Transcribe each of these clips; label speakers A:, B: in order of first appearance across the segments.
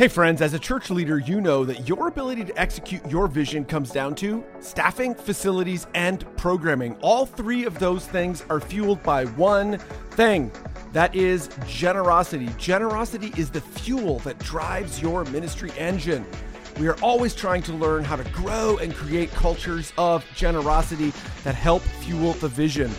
A: Hey, friends, as a church leader, you know that your ability to execute your vision comes down to staffing, facilities, and programming. All three of those things are fueled by one thing that is generosity. Generosity is the fuel that drives your ministry engine. We are always trying to learn how to grow and create cultures of generosity that help fuel the vision.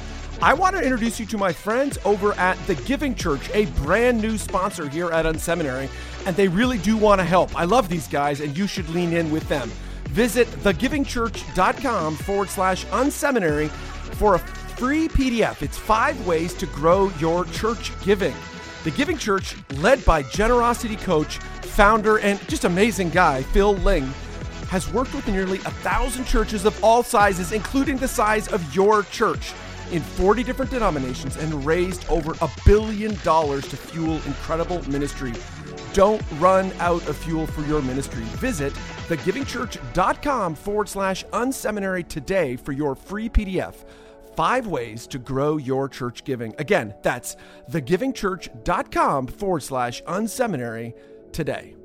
A: I want to introduce you to my friends over at The Giving Church, a brand new sponsor here at Unseminary, and they really do want to help. I love these guys, and you should lean in with them. Visit thegivingchurch.com forward slash unseminary for a free PDF. It's five ways to grow your church giving. The Giving Church, led by generosity coach, founder, and just amazing guy, Phil Ling, has worked with nearly a thousand churches of all sizes, including the size of your church in 40 different denominations and raised over a billion dollars to fuel incredible ministry. Don't run out of fuel for your ministry. Visit thegivingchurch.com forward slash unseminary today for your free PDF. Five ways to grow your church giving. Again, that's thegivingchurch.com forward slash unseminary today.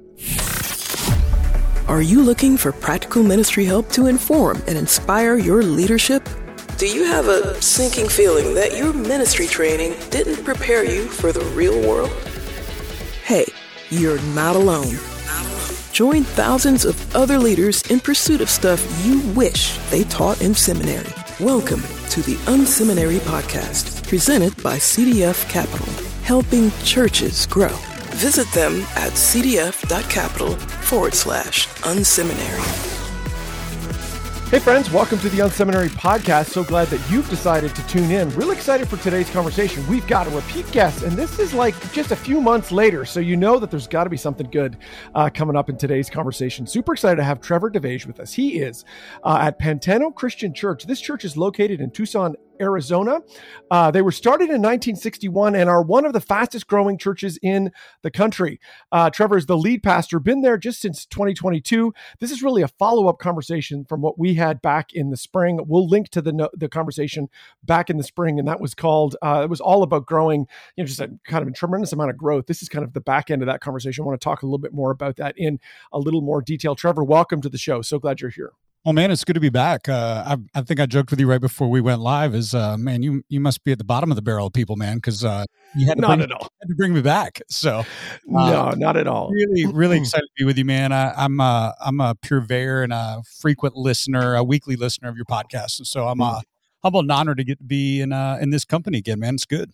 B: Are you looking for practical ministry help to inform and inspire your leadership? Do you have a sinking feeling that your ministry training didn't prepare you for the real world? Hey, you're not alone. Join thousands of other leaders in pursuit of stuff you wish they taught in seminary. Welcome to the Unseminary Podcast, presented by CDF Capital, helping churches grow. Visit them at cdf.capital forward slash unseminary.
A: Hey, friends, welcome to the Unseminary Podcast. So glad that you've decided to tune in. Really excited for today's conversation. We've got a repeat guest, and this is like just a few months later. So you know that there's got to be something good uh, coming up in today's conversation. Super excited to have Trevor DeVage with us. He is uh, at Pantano Christian Church. This church is located in Tucson, Arizona. Uh, they were started in 1961 and are one of the fastest growing churches in the country. Uh, Trevor is the lead pastor, been there just since 2022. This is really a follow up conversation from what we had back in the spring. We'll link to the the conversation back in the spring, and that was called. Uh, it was all about growing, you know, just a kind of a tremendous amount of growth. This is kind of the back end of that conversation. I want to talk a little bit more about that in a little more detail. Trevor, welcome to the show. So glad you're here.
C: Oh man, it's good to be back. Uh, I, I think I joked with you right before we went live. Is uh, man, you you must be at the bottom of the barrel, of people, man, because uh, you had to
A: not
C: bring,
A: at all.
C: had to bring me back. So
A: no, uh, not at all.
C: Really, really excited to be with you, man. I, am a I'm a purveyor and a frequent listener, a weekly listener of your podcast, and so I'm a humble and honored to get to be in uh, in this company again, man. It's good.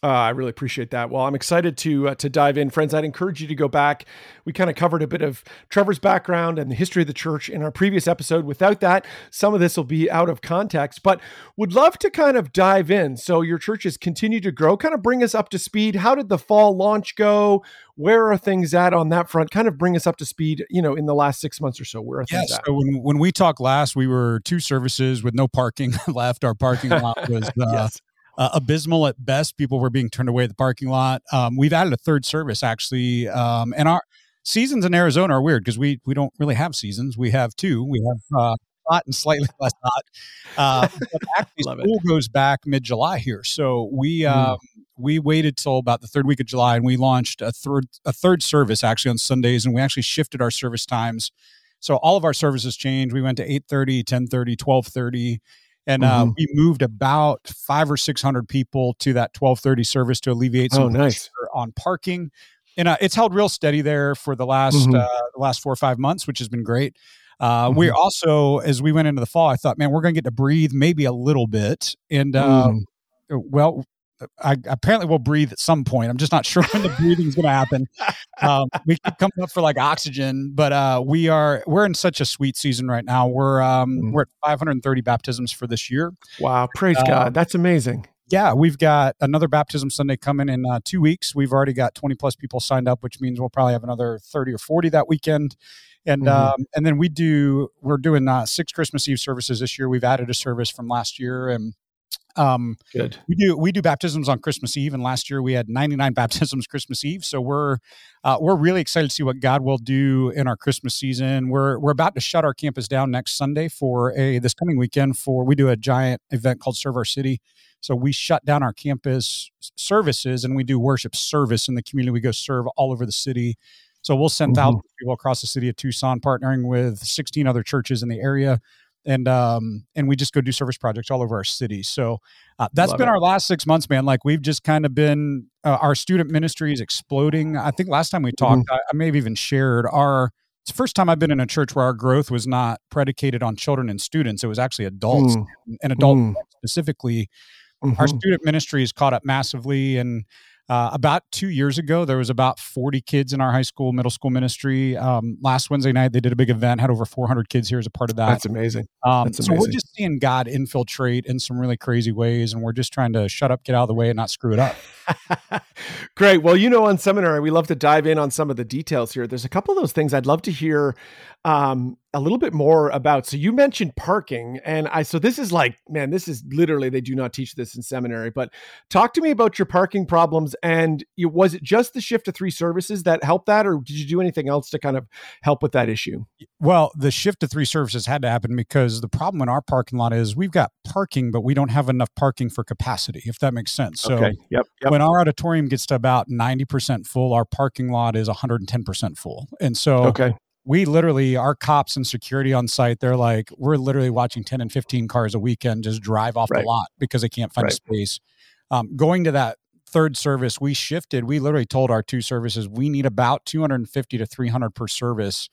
A: Uh, I really appreciate that. Well, I'm excited to uh, to dive in, friends. I'd encourage you to go back. We kind of covered a bit of Trevor's background and the history of the church in our previous episode. Without that, some of this will be out of context, but would love to kind of dive in. So your church has continued to grow. Kind of bring us up to speed. How did the fall launch go? Where are things at on that front? Kind of bring us up to speed. You know, in the last six months or so, where are
C: yeah,
A: things at?
C: So when when we talked last, we were two services with no parking left. Our parking lot was. Uh, yes uh, abysmal at best. People were being turned away at the parking lot. Um, we've added a third service actually, um, and our seasons in Arizona are weird because we we don't really have seasons. We have two. We have uh, hot and slightly less hot. Uh, but actually, school it. goes back mid July here, so we. Mm. we waited till about the third week of July and we launched a third a third service actually on Sundays and we actually shifted our service times. So all of our services changed. We went to 8:30, 10:30, 12:30 and uh, mm-hmm. we moved about five or six hundred people to that twelve thirty service to alleviate some oh, nice. on parking. And uh, it's held real steady there for the last mm-hmm. uh, the last four or five months, which has been great. Uh, mm-hmm. We also, as we went into the fall, I thought, man, we're going to get to breathe maybe a little bit. And uh, mm. well, I apparently will breathe at some point. I'm just not sure when the breathing is going to happen. Um, we keep coming up for like oxygen, but uh, we are we're in such a sweet season right now. We're um, mm. we're at 530 baptisms for this year.
A: Wow, praise uh, God, that's amazing.
C: Yeah, we've got another baptism Sunday coming in uh, two weeks. We've already got 20 plus people signed up, which means we'll probably have another 30 or 40 that weekend. And mm-hmm. um, and then we do we're doing uh, six Christmas Eve services this year. We've added a service from last year, and um,
A: Good.
C: We do we do baptisms on Christmas Eve, and last year we had 99 baptisms Christmas Eve. So we're uh, we're really excited to see what God will do in our Christmas season. We're we're about to shut our campus down next Sunday for a this coming weekend for we do a giant event called Serve Our City. So we shut down our campus services and we do worship service in the community. We go serve all over the city So we'll send mm-hmm. thousands of people across the city of Tucson, partnering with 16 other churches in the area and um and we just go do service projects all over our city so uh, that's Love been it. our last six months man like we've just kind of been uh, our student ministry is exploding i think last time we talked mm-hmm. I, I, may have even shared our it's the first time i've been in a church where our growth was not predicated on children and students it was actually adults mm. and adult mm. specifically mm-hmm. our student ministry is caught up massively and uh, about two years ago, there was about 40 kids in our high school, middle school ministry. Um, last Wednesday night, they did a big event, had over 400 kids here as a part of that.
A: That's amazing.
C: Um,
A: That's
C: amazing. So we're just seeing God infiltrate in some really crazy ways, and we're just trying to shut up, get out of the way, and not screw it up.
A: Great. Well, you know, Unseminary, we love to dive in on some of the details here. There's a couple of those things I'd love to hear um, a little bit more about. So you mentioned parking, and I so this is like, man, this is literally they do not teach this in seminary. But talk to me about your parking problems, and you, was it just the shift to three services that helped that, or did you do anything else to kind of help with that issue?
C: Well, the shift to three services had to happen because the problem in our parking lot is we've got parking, but we don't have enough parking for capacity. If that makes sense. So
A: okay. yep, yep.
C: when our auditorium gets to about ninety percent full, our parking lot is one hundred and ten percent full, and so
A: okay
C: we literally our cops and security on site they're like we're literally watching 10 and 15 cars a weekend just drive off right. the lot because they can't find right. a space um, going to that third service we shifted we literally told our two services we need about 250 to 300 per service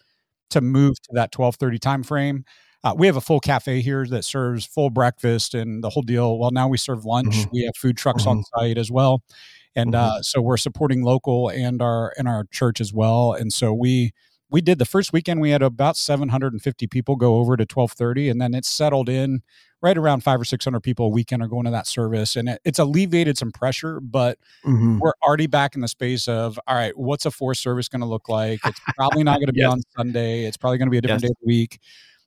C: to move to that 1230 time frame uh, we have a full cafe here that serves full breakfast and the whole deal well now we serve lunch mm-hmm. we have food trucks mm-hmm. on site as well and mm-hmm. uh, so we're supporting local and our and our church as well and so we we did the first weekend we had about 750 people go over to 1230 and then it settled in right around five or 600 people a weekend are going to that service and it, it's alleviated some pressure but mm-hmm. we're already back in the space of all right what's a fourth service going to look like it's probably not going to be yes. on sunday it's probably going to be a different yes. day of the week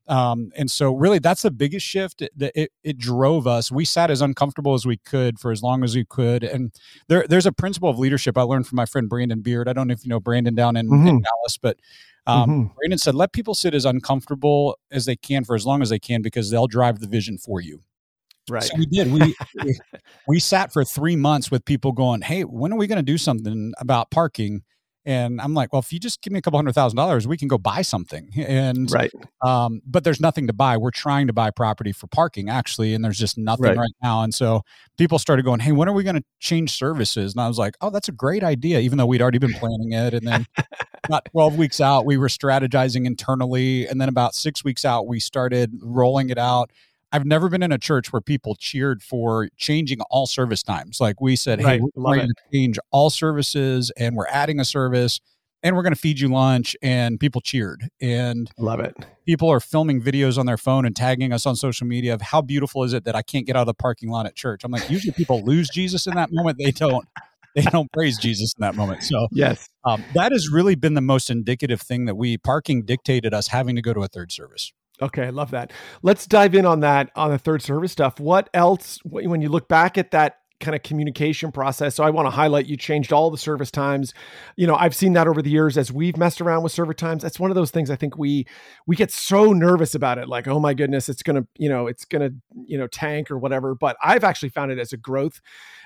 C: um, and so really that's the biggest shift that it, it, drove us. We sat as uncomfortable as we could for as long as we could. And there, there's a principle of leadership I learned from my friend Brandon Beard. I don't know if you know Brandon down in, mm-hmm. in Dallas, but um, mm-hmm. Brandon said, let people sit as uncomfortable as they can for as long as they can because they'll drive the vision for you.
A: Right. So
C: we did. We, we, we sat for three months with people going, Hey, when are we going to do something about parking? And I'm like, well, if you just give me a couple hundred thousand dollars, we can go buy something. And
A: right.
C: Um, but there's nothing to buy. We're trying to buy property for parking actually, and there's just nothing right, right now. And so people started going, Hey, when are we going to change services? And I was like, Oh, that's a great idea, even though we'd already been planning it. And then about 12 weeks out, we were strategizing internally. And then about six weeks out, we started rolling it out. I've never been in a church where people cheered for changing all service times. Like we said, right. hey, we're going to change all services and we're adding a service and we're going to feed you lunch. And people cheered. And
A: love it.
C: People are filming videos on their phone and tagging us on social media of how beautiful is it that I can't get out of the parking lot at church. I'm like, usually people lose Jesus in that moment. They don't. They don't praise Jesus in that moment. So
A: yes,
C: um, that has really been the most indicative thing that we parking dictated us having to go to a third service.
A: Okay, I love that. Let's dive in on that on the third service stuff. What else when you look back at that kind of communication process. So I want to highlight you changed all the service times. You know, I've seen that over the years as we've messed around with server times. That's one of those things I think we we get so nervous about it like, "Oh my goodness, it's going to, you know, it's going to, you know, tank or whatever." But I've actually found it as a growth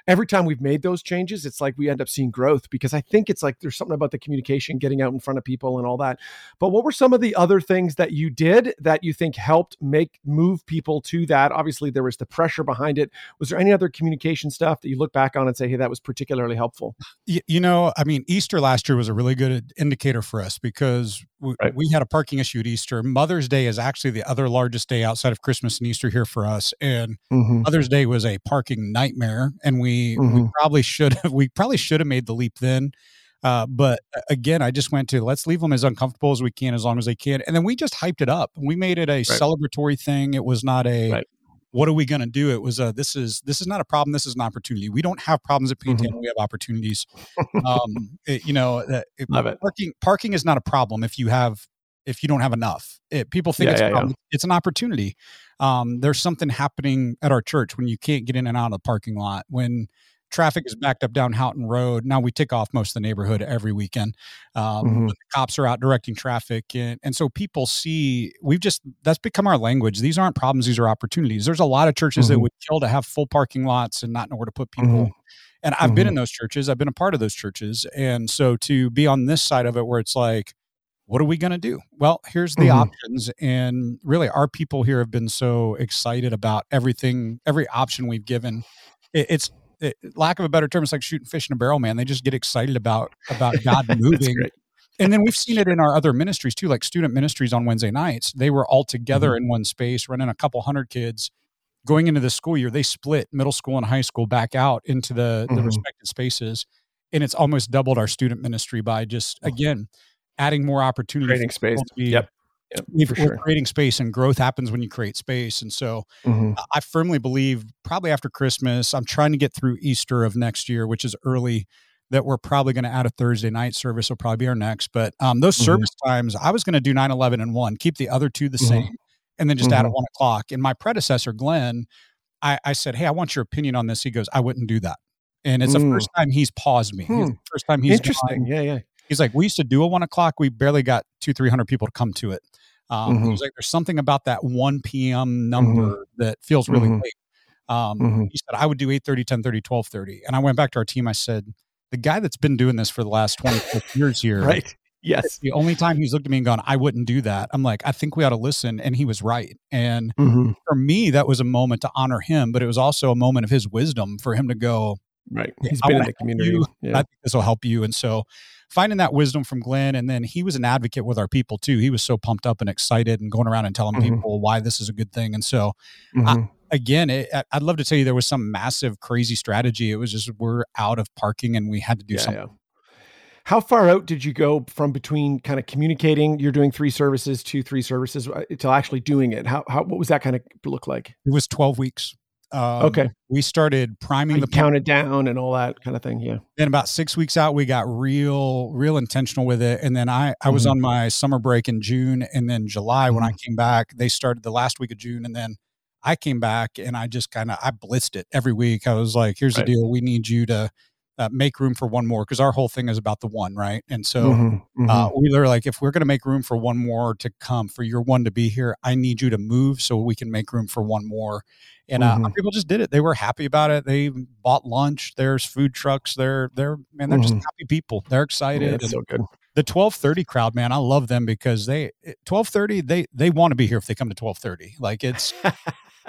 A: every time we've made those changes, it's like we end up seeing growth because I think it's like there's something about the communication, getting out in front of people and all that. But what were some of the other things that you did that you think helped make move people to that? Obviously, there was the pressure behind it. Was there any other communication stuff that you look back on and say, hey, that was particularly helpful?
C: You, you know, I mean, Easter last year was a really good indicator for us because we, right. we had a parking issue at Easter. Mother's Day is actually the other largest day outside of Christmas and Easter here for us. And mm-hmm. Mother's Day was a parking nightmare. And we we mm-hmm. we probably should have we probably should have made the leap then. Uh, but again, I just went to let's leave them as uncomfortable as we can, as long as they can, and then we just hyped it up. We made it a right. celebratory thing. It was not a right. what are we going to do? It was a this is this is not a problem. This is an opportunity. We don't have problems at Pantano. Mm-hmm. We have opportunities. um, it, you know, it,
A: Love it.
C: Parking parking is not a problem if you have if you don't have enough. It, people think yeah, it's yeah, yeah. it's an opportunity. Um, there's something happening at our church when you can't get in and out of the parking lot when traffic is backed up down Houghton Road. Now we tick off most of the neighborhood every weekend. Um, mm-hmm. The cops are out directing traffic, and, and so people see we've just that's become our language. These aren't problems; these are opportunities. There's a lot of churches mm-hmm. that would kill to have full parking lots and not know where to put people. Mm-hmm And I've mm-hmm. been in those churches, I've been a part of those churches. And so to be on this side of it where it's like, what are we going to do? Well, here's the mm-hmm. options. And really, our people here have been so excited about everything, every option we've given. It, it's it, lack of a better term, it's like shooting fish in a barrel, man. They just get excited about about God moving. and then we've seen it in our other ministries too, like student ministries on Wednesday nights. They were all together mm-hmm. in one space, running a couple hundred kids. Going into the school year, they split middle school and high school back out into the, mm-hmm. the respective spaces. And it's almost doubled our student ministry by just, again, adding more opportunity.
A: Creating space.
C: Be, yep. Yep, are sure. creating space and growth happens when you create space. And so mm-hmm. I firmly believe probably after Christmas, I'm trying to get through Easter of next year, which is early, that we're probably going to add a Thursday night service. Will probably be our next. But um, those mm-hmm. service times, I was going to do 9, 11, and 1, keep the other two the mm-hmm. same, and then just add at mm-hmm. 1 o'clock. And my predecessor, Glenn, I, I, said, Hey, I want your opinion on this. He goes, I wouldn't do that. And it's mm. the first time he's paused me. Hmm. first time he's
A: interesting. Gone. Yeah, yeah.
C: He's like, we used to do a one o'clock. We barely got two, 300 people to come to it. Um, mm-hmm. He was like, there's something about that 1 p.m. number mm-hmm. that feels really mm-hmm. late. Um, mm-hmm. He said, I would do 8 30, 12 30. And I went back to our team. I said, the guy that's been doing this for the last 20 years here.
A: right. Yes.
C: The only time he's looked at me and gone, I wouldn't do that. I'm like, I think we ought to listen. And he was right. And mm-hmm. for me, that was a moment to honor him, but it was also a moment of his wisdom for him to go,
A: Right. He's been in the community.
C: Yeah. I think this will help you. And so finding that wisdom from Glenn, and then he was an advocate with our people too. He was so pumped up and excited and going around and telling mm-hmm. people why this is a good thing. And so, mm-hmm. I, again, it, I'd love to tell you there was some massive, crazy strategy. It was just we're out of parking and we had to do yeah, something. Yeah.
A: How far out did you go from between kind of communicating? You're doing three services, two, three services, uh, to actually doing it. How, how what was that kind of look like?
C: It was 12 weeks.
A: Um, okay.
C: We started priming
A: the count it down and all that kind of thing. Yeah.
C: Then about six weeks out, we got real, real intentional with it. And then I, I was mm-hmm. on my summer break in June, and then July mm-hmm. when I mm-hmm. came back, they started the last week of June, and then I came back and I just kind of I blitzed it every week. I was like, "Here's right. the deal. We need you to uh, make room for one more because our whole thing is about the one, right? And so mm-hmm, uh, mm-hmm. we are like, if we're going to make room for one more to come, for your one to be here, I need you to move so we can make room for one more. And uh, mm-hmm. people just did it. They were happy about it. They bought lunch. There's food trucks. They're they're man, they're just mm-hmm. happy people. They're excited.
A: Yeah, so good.
C: The twelve thirty crowd, man, I love them because they twelve thirty. They they want to be here if they come to twelve thirty. Like it's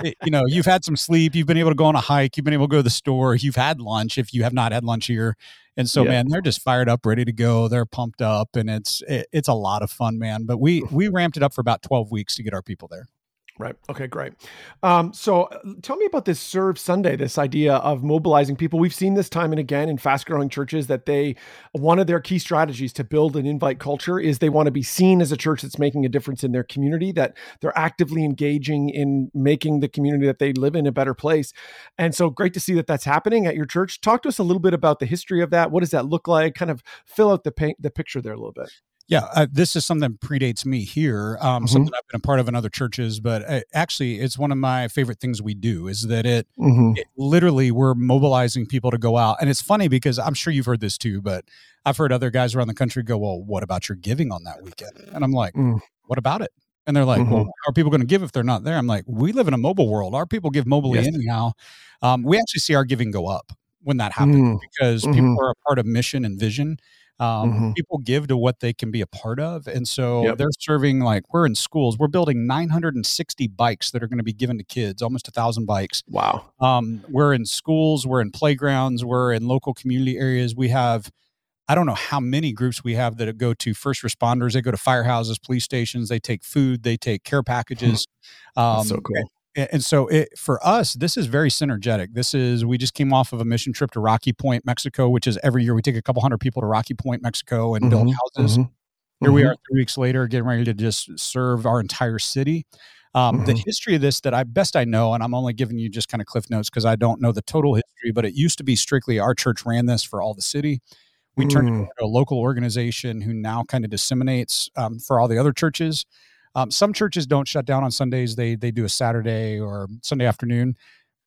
C: Eh, you know, you've had some sleep, you've been able to go on a hike, you've been able to go to the store, you've had lunch if you have not had lunch here. And so, yeah. man, they're just fired up, ready to go. They're pumped up, and it's it, it's a lot of fun, man. But we we ramped it up for about twelve weeks to get our people there.
A: Right. Okay, great. Um, so uh, tell me about this Serve Sunday, this idea of mobilizing people. We've seen this time and again in fast growing churches that they, one of their key strategies to build an invite culture is they want to be seen as a church that's making a difference in their community, that they're actively engaging in making the community that they live in a better place. And so great to see that that's happening at your church. Talk to us a little bit about the history of that. What does that look like? Kind of fill out the, paint, the picture there a little bit.
C: Yeah, uh, this is something that predates me here. Um, mm-hmm. Something I've been a part of in other churches, but uh, actually, it's one of my favorite things we do. Is that it, mm-hmm. it? Literally, we're mobilizing people to go out, and it's funny because I'm sure you've heard this too, but I've heard other guys around the country go, "Well, what about your giving on that weekend?" And I'm like, mm. "What about it?" And they're like, mm-hmm. "Well, are people going to give if they're not there?" I'm like, "We live in a mobile world. Our people give mobily yes. anyhow. Um, we actually see our giving go up when that happens mm. because people mm-hmm. are a part of mission and vision." Um, mm-hmm. People give to what they can be a part of. And so yep. they're serving, like, we're in schools, we're building 960 bikes that are going to be given to kids, almost a thousand bikes.
A: Wow.
C: Um, we're in schools, we're in playgrounds, we're in local community areas. We have, I don't know how many groups we have that go to first responders. They go to firehouses, police stations. They take food. They take care packages.
A: Um, so cool
C: and so it, for us this is very synergetic. This is we just came off of a mission trip to rocky point mexico which is every year we take a couple hundred people to rocky point mexico and mm-hmm, build houses. Mm-hmm, here mm-hmm. we are three weeks later getting ready to just serve our entire city. Um, the mm-hmm. history of this that i best i know and i'm only giving you just kind of cliff notes because i don't know the total history but it used to be strictly our church ran this for all the city. We turned it mm. into a local organization who now kind of disseminates um, for all the other churches um, some churches don't shut down on Sundays; they they do a Saturday or Sunday afternoon.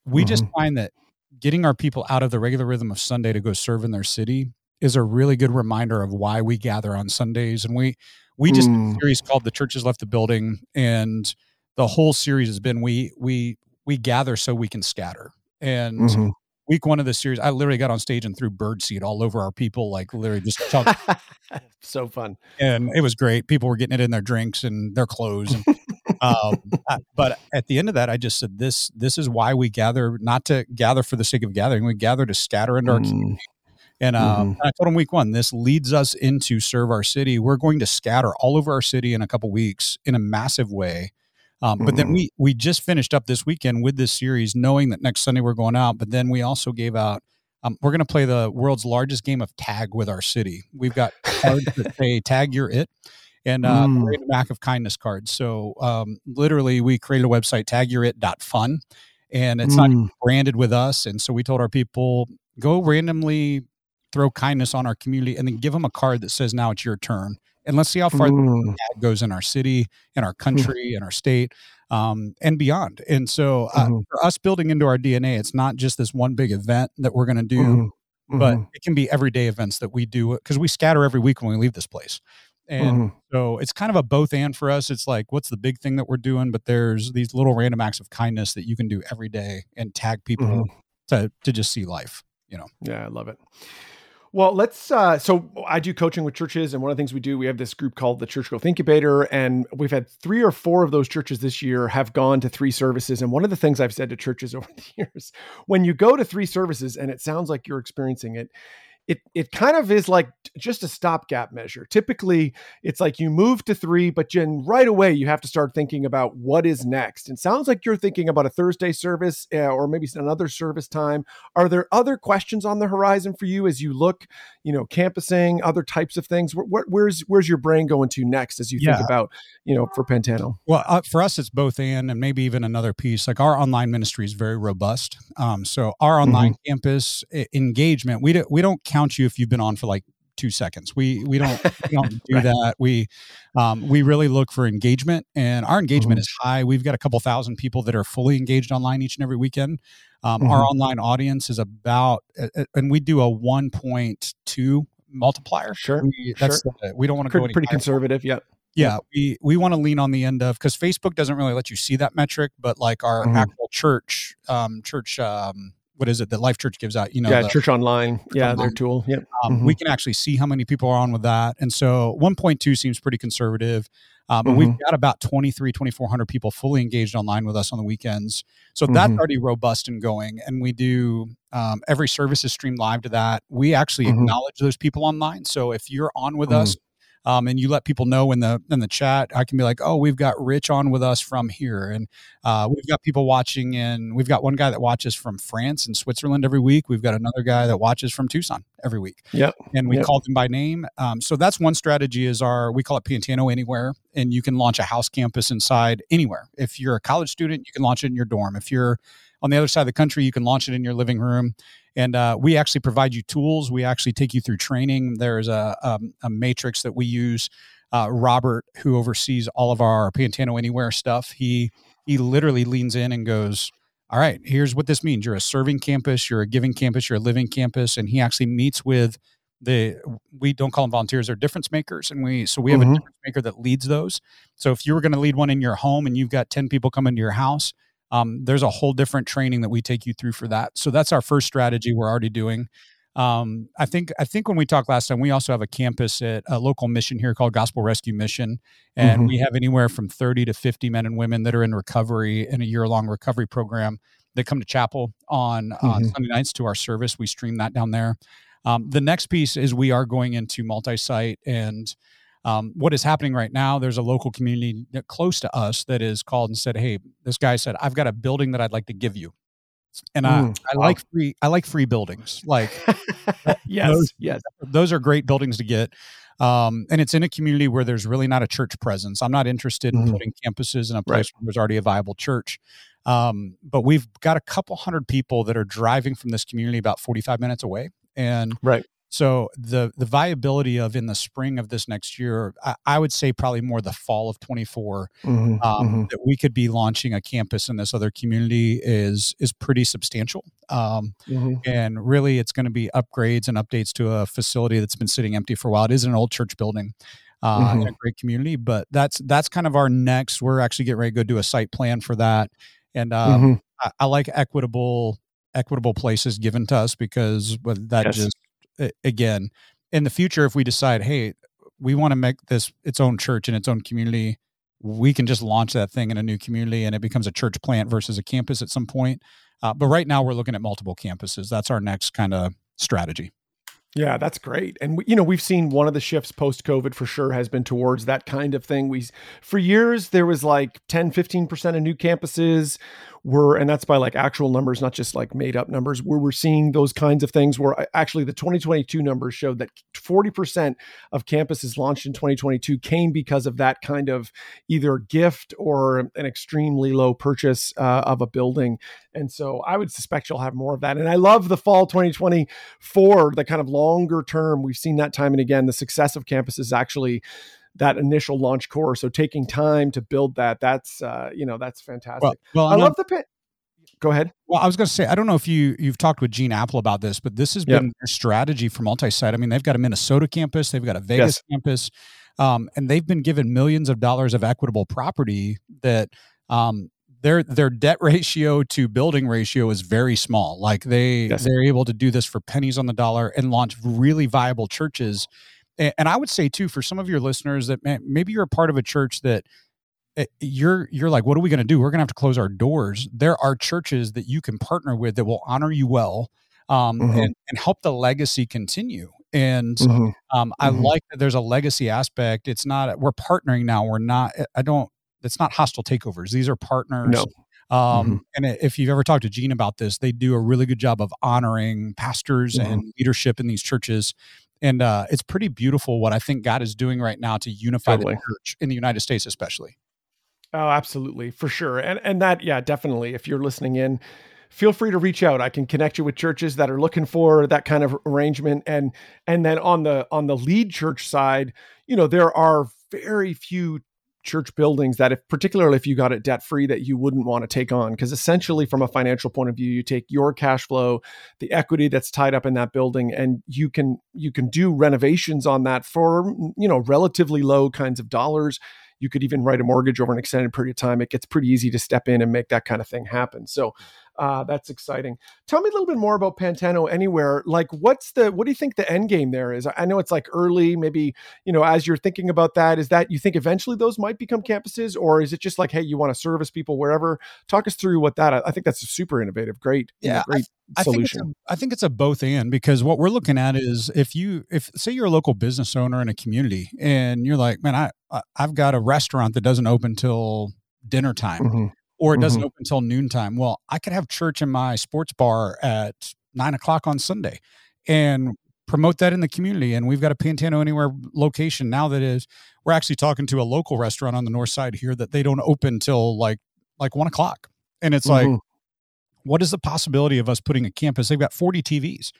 C: We mm-hmm. just find that getting our people out of the regular rhythm of Sunday to go serve in their city is a really good reminder of why we gather on Sundays. And we we just mm. a series called "The Churches Left the Building," and the whole series has been we we we gather so we can scatter. And mm-hmm. Week one of the series, I literally got on stage and threw bird seed all over our people, like literally just
A: so fun.
C: And it was great. People were getting it in their drinks and their clothes. And, um, but at the end of that, I just said, this, this is why we gather, not to gather for the sake of gathering. We gather to scatter into mm. our community. And um, mm-hmm. I told him week one, this leads us into serve our city. We're going to scatter all over our city in a couple weeks in a massive way. Um, but then mm-hmm. we we just finished up this weekend with this series, knowing that next Sunday we're going out. But then we also gave out. Um, we're going to play the world's largest game of tag with our city. We've got cards that say "Tag You're It," and uh, mm. a Mac of kindness cards. So um, literally, we created a website tagyourit.fun, and it's mm. not branded with us. And so we told our people go randomly throw kindness on our community and then give them a card that says now it's your turn and let's see how far mm. that goes in our city, in our hmm. country, in our state, um, and beyond. And so, uh, mm-hmm. for us building into our DNA, it's not just this one big event that we're going to do, mm-hmm. but mm-hmm. it can be everyday events that we do because we scatter every week when we leave this place. And so it's kind of a both and for us. It's like, what's the big thing that we're doing? But there's these little random acts of kindness that you can do every day and tag people to, to just see life, you know?
A: Yeah, I love it. Well, let's. Uh, so I do coaching with churches, and one of the things we do, we have this group called the Church Growth Incubator, and we've had three or four of those churches this year have gone to three services. And one of the things I've said to churches over the years, when you go to three services, and it sounds like you're experiencing it, it it kind of is like just a stopgap measure. Typically, it's like you move to three, but then right away you have to start thinking about what is next. And sounds like you're thinking about a Thursday service uh, or maybe another service time. Are there other questions on the horizon for you as you look, you know, campusing, other types of things? Where, where's where's your brain going to next as you yeah. think about, you know, for Pantano?
C: Well, uh, for us, it's both and, and maybe even another piece. Like our online ministry is very robust. Um, so our online mm-hmm. campus engagement, we do, we don't count you if you've been on for like two seconds. We we don't we don't do right. that. We um, we really look for engagement, and our engagement mm-hmm. is high. We've got a couple thousand people that are fully engaged online each and every weekend. Um, mm-hmm. Our online audience is about, and we do a one point two multiplier.
A: Sure, we, that's sure.
C: The, we don't want to go
A: pretty conservative. Yep.
C: Yeah, we we want to lean on the end of because Facebook doesn't really let you see that metric, but like our mm-hmm. actual church, um, church um, what is it that Life Church gives out? You know,
A: yeah, the, Church Online, church yeah, online. their tool. Yep.
C: Um, mm-hmm. We can actually see how many people are on with that, and so 1.2 seems pretty conservative. But mm-hmm. we've got about 23, 2,400 people fully engaged online with us on the weekends. So mm-hmm. that's already robust and going. And we do um, every service is streamed live to that. We actually mm-hmm. acknowledge those people online. So if you're on with us, mm-hmm um, and you let people know in the in the chat. I can be like, oh, we've got Rich on with us from here, and uh, we've got people watching in. We've got one guy that watches from France and Switzerland every week. We've got another guy that watches from Tucson every week.
A: Yep.
C: And we
A: yep.
C: call them by name. Um, so that's one strategy. Is our we call it Pantano Anywhere, and you can launch a house campus inside anywhere. If you're a college student, you can launch it in your dorm. If you're on the other side of the country, you can launch it in your living room. And uh, we actually provide you tools. We actually take you through training. There's a, um, a matrix that we use. Uh, Robert, who oversees all of our Pantano Anywhere stuff, he he literally leans in and goes, "All right, here's what this means. You're a serving campus, you're a giving campus, you're a living campus," and he actually meets with the we don't call them volunteers they're difference makers and we so we have mm-hmm. a difference maker that leads those so if you were going to lead one in your home and you've got 10 people coming to your house um, there's a whole different training that we take you through for that. So that's our first strategy we're already doing. Um, I think I think when we talked last time, we also have a campus at a local mission here called Gospel Rescue Mission, and mm-hmm. we have anywhere from 30 to 50 men and women that are in recovery in a year long recovery program. They come to chapel on mm-hmm. on Sunday nights to our service. We stream that down there. Um, the next piece is we are going into multi-site and um, what is happening right now, there's a local community close to us that is called and said, Hey, this guy said, I've got a building that I'd like to give you. And mm, I, I wow. like free, I like free buildings. Like,
A: yes,
C: those,
A: yes,
C: those are great buildings to get. Um, and it's in a community where there's really not a church presence. I'm not interested in mm-hmm. putting campuses in a place right. where there's already a viable church. Um, but we've got a couple hundred people that are driving from this community about 45 minutes away. And
A: right.
C: So the the viability of in the spring of this next year, I, I would say probably more the fall of 24, mm-hmm, um, mm-hmm. that we could be launching a campus in this other community is is pretty substantial. Um, mm-hmm. And really, it's going to be upgrades and updates to a facility that's been sitting empty for a while. It is an old church building. Uh, in a mm-hmm. great community, but that's that's kind of our next. We're actually getting ready to go do a site plan for that, and um, mm-hmm. I, I like equitable equitable places given to us because that
A: Yes.
C: just again in the future if we decide hey we want to make this its own church and its own community we can just launch that thing in a new community and it becomes a church plant versus a campus at some point uh, but right now we're looking at multiple campuses that's our next kind of strategy
A: Yeah, that's great. And we, you know, we've seen one of the shifts post COVID for sure has been towards that kind of thing. We for years there was like 10, 15% of new campuses were and that's by like actual numbers, not just like made up numbers, where we're seeing those kinds of things where uh, actually the 2022 numbers showed that 40% of campuses launched in 2022 came because of that kind of either gift or an extremely low purchase uh, of a building. And so I would suspect you'll have more of that. And I love the fall 2024, the kind of longer term. We've seen that time and again. The success of campuses actually that initial launch core. So taking time to build that, that's uh, you know, that's fantastic.
C: well, well
A: I love the pit. Go ahead.
C: Well, I was going to say, I don't know if you you've talked with Gene Appel about this, but this has
A: Yep.
C: been their strategy for multi-site. I mean, they've got a Minnesota campus, they've got a Vegas campus, um, and they've been given millions of dollars of equitable property that um, their their debt ratio to building ratio is very small. Like they
A: Yes.
C: they're able to do this for pennies on the dollar and launch really viable churches. And I would say too, for some of your listeners, that man, maybe you're a part of a church that eh, you're you're like what are we going to do we're going to have to close our doors there are churches that you can partner with that will honor you well um,
A: Mhm.
C: and, and help the legacy continue and
A: Mhm.
C: um, i
A: Mhm.
C: like that there's a legacy aspect it's not we're partnering now we're not i don't it's not hostile takeovers these are partners
A: No.
C: um,
A: Mhm.
C: and if you've ever talked to Gene about this, they do a really good job of honoring pastors
A: Mhm.
C: and leadership in these churches. And uh, it's pretty beautiful what I think God is doing right now to unify
A: Totally.
C: the church in the United States, especially.
A: Oh, absolutely, for sure. And and that, yeah, definitely. If you're listening in, feel free to reach out. I can connect you with churches that are looking for that kind of arrangement. And and then on the on the lead church side, you know, there are very few church buildings that if particularly if you got it debt free that you wouldn't want to take on because essentially from a financial point of view you take your cash flow the equity that's tied up in that building and you can you can do renovations on that for you know relatively low kinds of dollars you could even write a mortgage over an extended period of time. It gets pretty easy to step in and make that kind of thing happen. So uh, that's exciting. Tell me a little bit more about Pantano Anywhere. Like, what's the what do you think the end game there is? I know it's like early, maybe you know, as you're thinking about that, is that you think eventually those might become campuses, or is it just like, hey, you want to service people wherever? Talk us through what that. I, I think that's a super innovative, great,
C: Yeah,
A: great
C: I think, it's a,
A: solution.
C: I think it's a both and because what we're looking at is if you if say you're a local business owner in a community and you're like man I I- I've got a restaurant that doesn't open till dinner time
A: Mhm.
C: Or it doesn't
A: Mhm.
C: open until noontime. Well, I could have church in my sports bar at nine o'clock on Sunday and promote that in the community. And we've got a Pantano Anywhere location now that is, we're actually talking to a local restaurant on the north side here that they don't open till like, like one o'clock. And it's like,
A: Mhm.
C: what is the possibility of us putting a campus? They've got 40 TVs.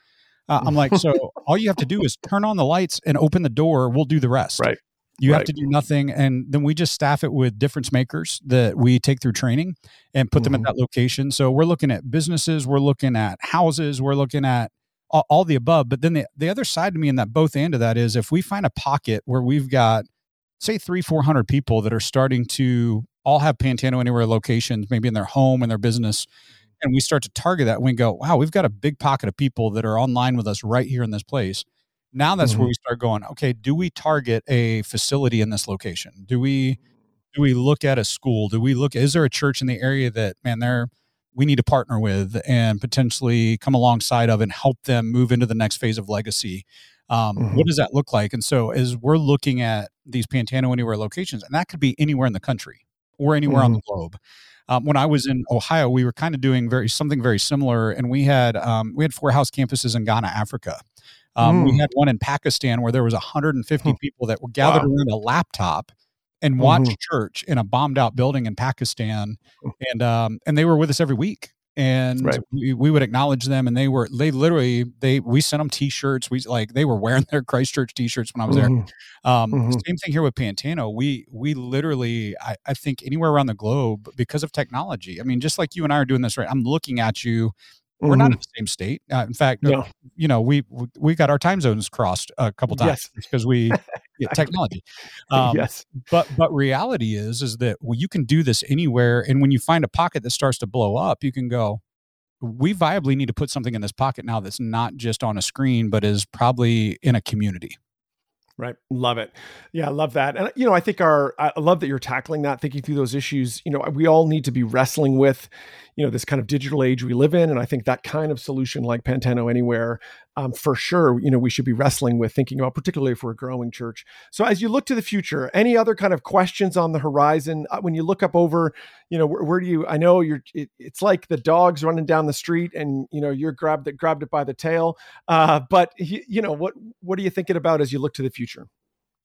C: Uh, I'm like, so all you have to do is turn on the lights and open the door. We'll do the rest.
A: Right.
C: You have to do nothing. And then we just staff it with difference makers that we take through training and put them at
A: Mhm.
C: that location. So we're looking at businesses, we're looking at houses, we're looking at all, all the above. But then the, the other side to me in that both end of that is if we find a pocket where we've got, say, three, 400 people that are starting to all have Pantano Anywhere locations, maybe in their home and their business, and we start to target that, and we go, wow, we've got a big pocket of people that are online with us right here in this place. Now that's where
A: Mhm.
C: we start going, okay, do we target a facility in this location? Do we do we look at a school? Do we look is there a church in the area that man they're we need to partner with and potentially come alongside of and help them move into the next phase of legacy? Um,
A: Mhm.
C: What does that look like? And so as we're looking at these Pantano Anywhere locations, and that could be anywhere in the country or anywhere on the globe. Um, when I was in Ohio, we were kind of doing very something very similar, and we had um, we had four house campuses in Ghana, Africa. Um, We
A: Mm.
C: had one in Pakistan where there was 150
A: Hmm.
C: people that were gathered
A: Wow.
C: around a laptop and watched
A: Mhm.
C: church in a bombed out building in Pakistan, and um, and they were with us every week. And
A: Right.
C: we, we would acknowledge them, and they were they literally they we sent them T-shirts. We like they were wearing their Christchurch T-shirts when I was there.
A: Mhm.
C: Um,
A: Mhm.
C: Same thing here with Pantano. We we literally, I, I think, anywhere around the globe because of technology. I mean, just like you and I are doing this, right? I'm looking at you. We're not
A: Mhm.
C: in the same state. Uh, in fact,
A: No.
C: you know, we we- we got our time zones crossed a couple times
A: Yes.
C: because we yeah, technology. Um,
A: yes.
C: But but reality is is that well, you can do this anywhere, and when you find a pocket that starts to blow up, you can go, we viably need to put something in this pocket now that's not just on a screen, but is probably in a community.
A: Right. Love it. Yeah, I love that. And, you know, I think our, I love that you're tackling that, thinking through those issues. You know, we all need to be wrestling with, you know, this kind of digital age we live in. And I think that kind of solution like Pantano Anywhere um, for sure, you know, we should be wrestling with thinking about, particularly if we're a growing church. So as you look to the future, any other kind of questions on the horizon uh, when you look up over, you know, where, where do you? I know you're. It, it's like the dogs running down the street, and you know you're grabbed it, grabbed it by the tail. Uh, but you, you know what? What are you thinking about as you look to the future?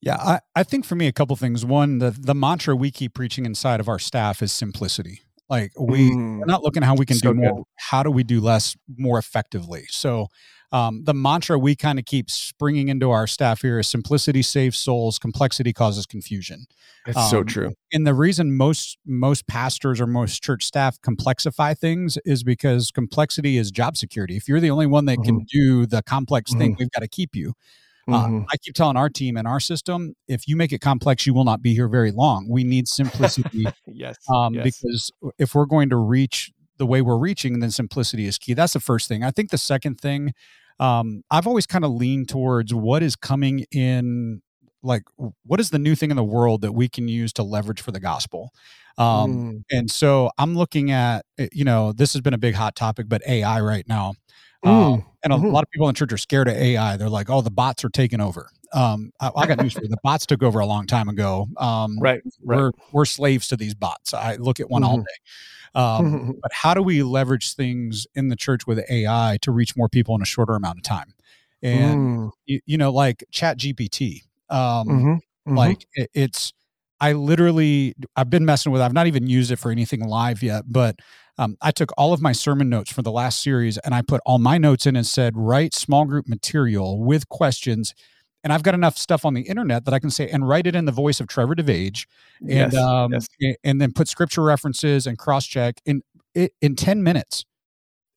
C: Yeah, I, I think for me a couple things. One, the the mantra we keep preaching inside of our staff is simplicity. Like we, mm, we're not looking how we can so do more. Good. How do we do less more effectively? So um, the mantra we kind of keep springing into our staff here is simplicity saves souls, complexity causes confusion.
A: It's um, so true.
C: And the reason most most pastors or most church staff complexify things is because complexity is job security. If you're the only one that mm-hmm. can do the complex mm-hmm. thing, we've got to keep you. Uh, mm-hmm. I keep telling our team and our system, if you make it complex, you will not be here very long. We need simplicity.
A: yes,
C: um,
A: yes.
C: Because if we're going to reach the way we're reaching, then simplicity is key. That's the first thing. I think the second thing um, I've always kind of leaned towards what is coming in like what is the new thing in the world that we can use to leverage for the gospel um, mm. and so i'm looking at eh, you know this has been a big hot topic but ai right now mm. um, and a mm-hmm. lot of people in church are scared of ai they're like oh the bots are taking over um, I, I, got news for you the bots took over a long time ago
A: um, right,
C: right, we're we're slaves to these bots i look at one mm-hmm. all day um, but how do we leverage things in the church with AI to reach more people in a shorter amount of time? And mm. you, you, know, like Chat GPT, um, mm-hmm. Mm-hmm. like it, it's. I literally, I've been messing with. I've not even used it for anything live yet, but um, I took all of my sermon notes for the last series and I put all my notes in and said, write small group material with questions and I've got enough stuff on the internet that I can say and write it in the voice of Trevor DeVage, and yes, um, yes. and then put scripture references and cross check in in ten minutes.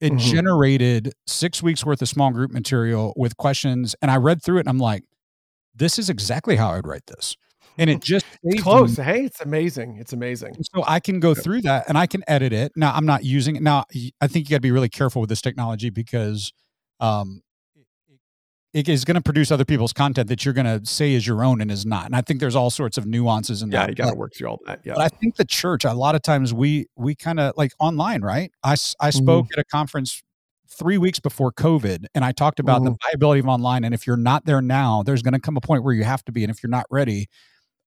C: It mm-hmm. generated six weeks worth of small group material with questions, and I read through it, and I'm like, "This is exactly how I'd write this." And it just
A: it's close. Me. Hey, it's amazing. It's amazing.
C: So I can go through that, and I can edit it. Now I'm not using it. Now I think you got to be really careful with this technology because um, it is going to produce other people's content that you're going to say is your own and is not. And I think there's all sorts of nuances in
A: yeah,
C: that.
A: Yeah, you got to work through all that. Yeah.
C: But I think the church, a lot of times we, we kind of like online, right? I, I mm-hmm. spoke mm-hmm. at a conference three weeks before COVID and I talked about mm-hmm. the viability of online. And if you're not there now, there's going to come a point where you have to be. And if you're not ready,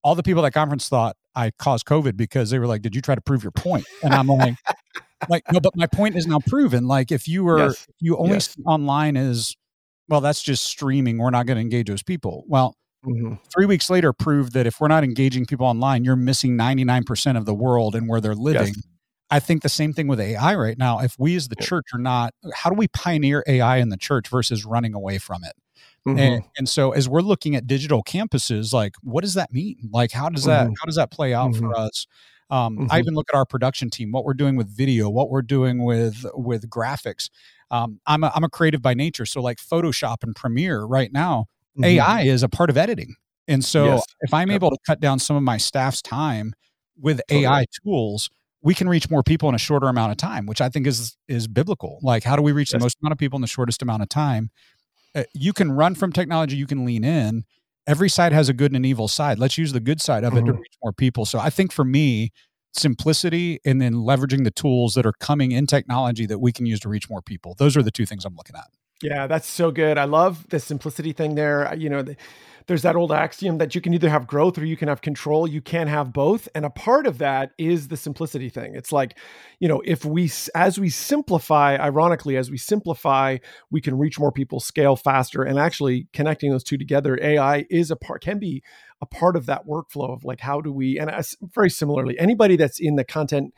C: all the people at that conference thought I caused COVID because they were like, did you try to prove your point? And I'm like, like, no, but my point is now proven. Like if you were, yes. you only yes. online is, well, that's just streaming. We're not going to engage those people. Well, mm-hmm. three weeks later proved that if we're not engaging people online, you're missing 99% of the world and where they're living. Yes. I think the same thing with AI right now. If we as the church are not, how do we pioneer AI in the church versus running away from it? Mm-hmm. And, and, so as we're looking at digital campuses, like what does that mean? Like how does that mm-hmm. how does that play out for mm-hmm. us? Um, I mm-hmm. even look at our production team, what we're doing with video, what we're doing with with graphics um, I'm a, I'm a creative by nature, so like Photoshop and Premiere right now, mm-hmm. AI is a part of editing, and so yes. if I'm able to cut down some of my staff's time with totally. AI tools, we can reach more people in a shorter amount of time, which I think is is biblical. Like, how do we reach yes. the most amount of people in the shortest amount of time? Uh, you can run from technology, you can lean in. Every side has a good and an evil side. Let's use the good side of mm-hmm. it to mm-hmm. reach more people. So I think for me, simplicity and then leveraging the tools that are coming in technology that we can use to reach more people. Those are the two things I'm looking at.
A: Yeah, that's so good. I love the simplicity thing there. You know, the, there's that old axiom that you can either have growth or you can have control. You can't have both. And a part of that is the simplicity thing. It's like, you know, if we, as we simplify, ironically, as we simplify, we can reach more people, scale faster, and actually connecting those two together. AI is a part, can be a part of that workflow of like, how do we, and very similarly, anybody that's in the content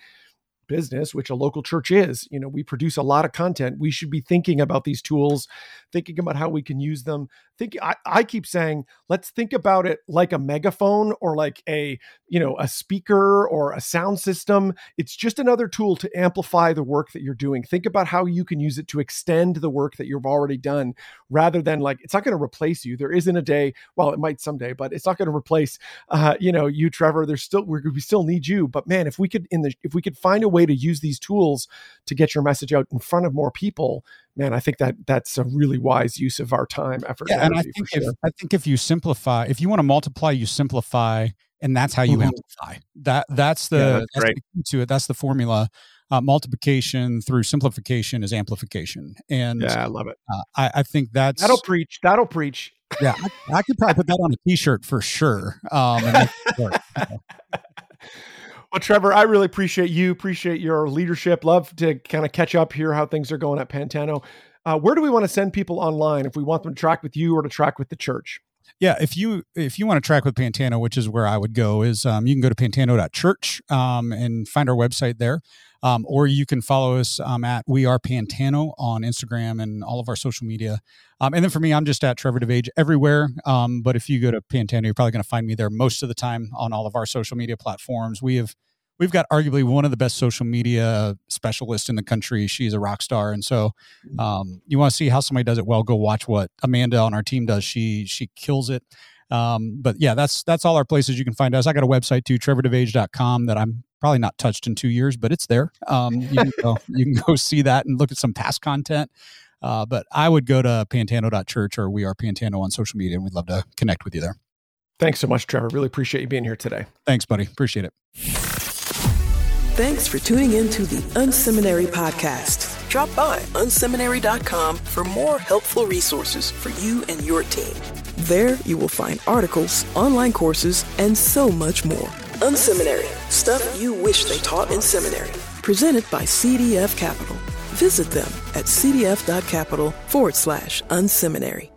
A: business, which a local church is, you know, we produce a lot of content. We should be thinking about these tools thinking about how we can use them. Think I, I keep saying, let's think about it like a megaphone or like a, you know, a speaker or a sound system. It's just another tool to amplify the work that you're doing. Think about how you can use it to extend the work that you've already done rather than like it's not going to replace you. There isn't a day, well, it might someday, but it's not going to replace uh, you know, you Trevor. There's still we we still need you, but man, if we could in the if we could find a way to use these tools to get your message out in front of more people, man, I think that that's a really wise use of our time, effort.
C: Yeah, and I think if sure. I think if you simplify, if you want to multiply, you simplify, and that's how you mm-hmm. amplify. That that's the, yeah, that's that's the to it. That's the formula. Uh, multiplication through simplification is amplification, and
A: yeah, I love it.
C: Uh, I, I think that's
A: that'll preach. That'll preach.
C: Yeah, I, I, could probably put that on a T-shirt for sure. Um,
A: Well, Trevor, I really appreciate you. Appreciate your leadership. Love to kind of catch up here how things are going at Pantano. Uh, where do we want to send people online if we want them to track with you or to track with the church?
C: Yeah, if you if you want to track with Pantano, which is where I would go, is um, you can go to pantano.church um, and find our website there, um, or you can follow us um, at We Are Pantano on Instagram and all of our social media. Um, and then for me, I'm just at Trevor DeVage everywhere. Um, but if you go to Pantano, you're probably going to find me there most of the time on all of our social media platforms. We have we've got arguably one of the best social media specialists in the country. She's a rock star, and so mm-hmm. um, you want to see how somebody does it well. Go watch what Amanda on our team does. She she kills it. Um, but yeah, that's that's all our places you can find us. I got a website too, trevordevage.com that I'm probably not touched in two years, but it's there. Um, you, can go, you can go see that and look at some past content. Uh, but I would go to pantano.church or we are Pantano on social media, and we'd love to connect with you there.
A: Thanks so much, Trevor. Really appreciate you being here today.
C: Thanks, buddy. Appreciate it.
B: Thanks for tuning in to the Unseminary Podcast. Drop by unseminary.com for more helpful resources for you and your team. There, you will find articles, online courses, and so much more. Unseminary, stuff you wish they taught in seminary. Presented by CDF Capital. Visit them at cdf.capital forward slash unseminary.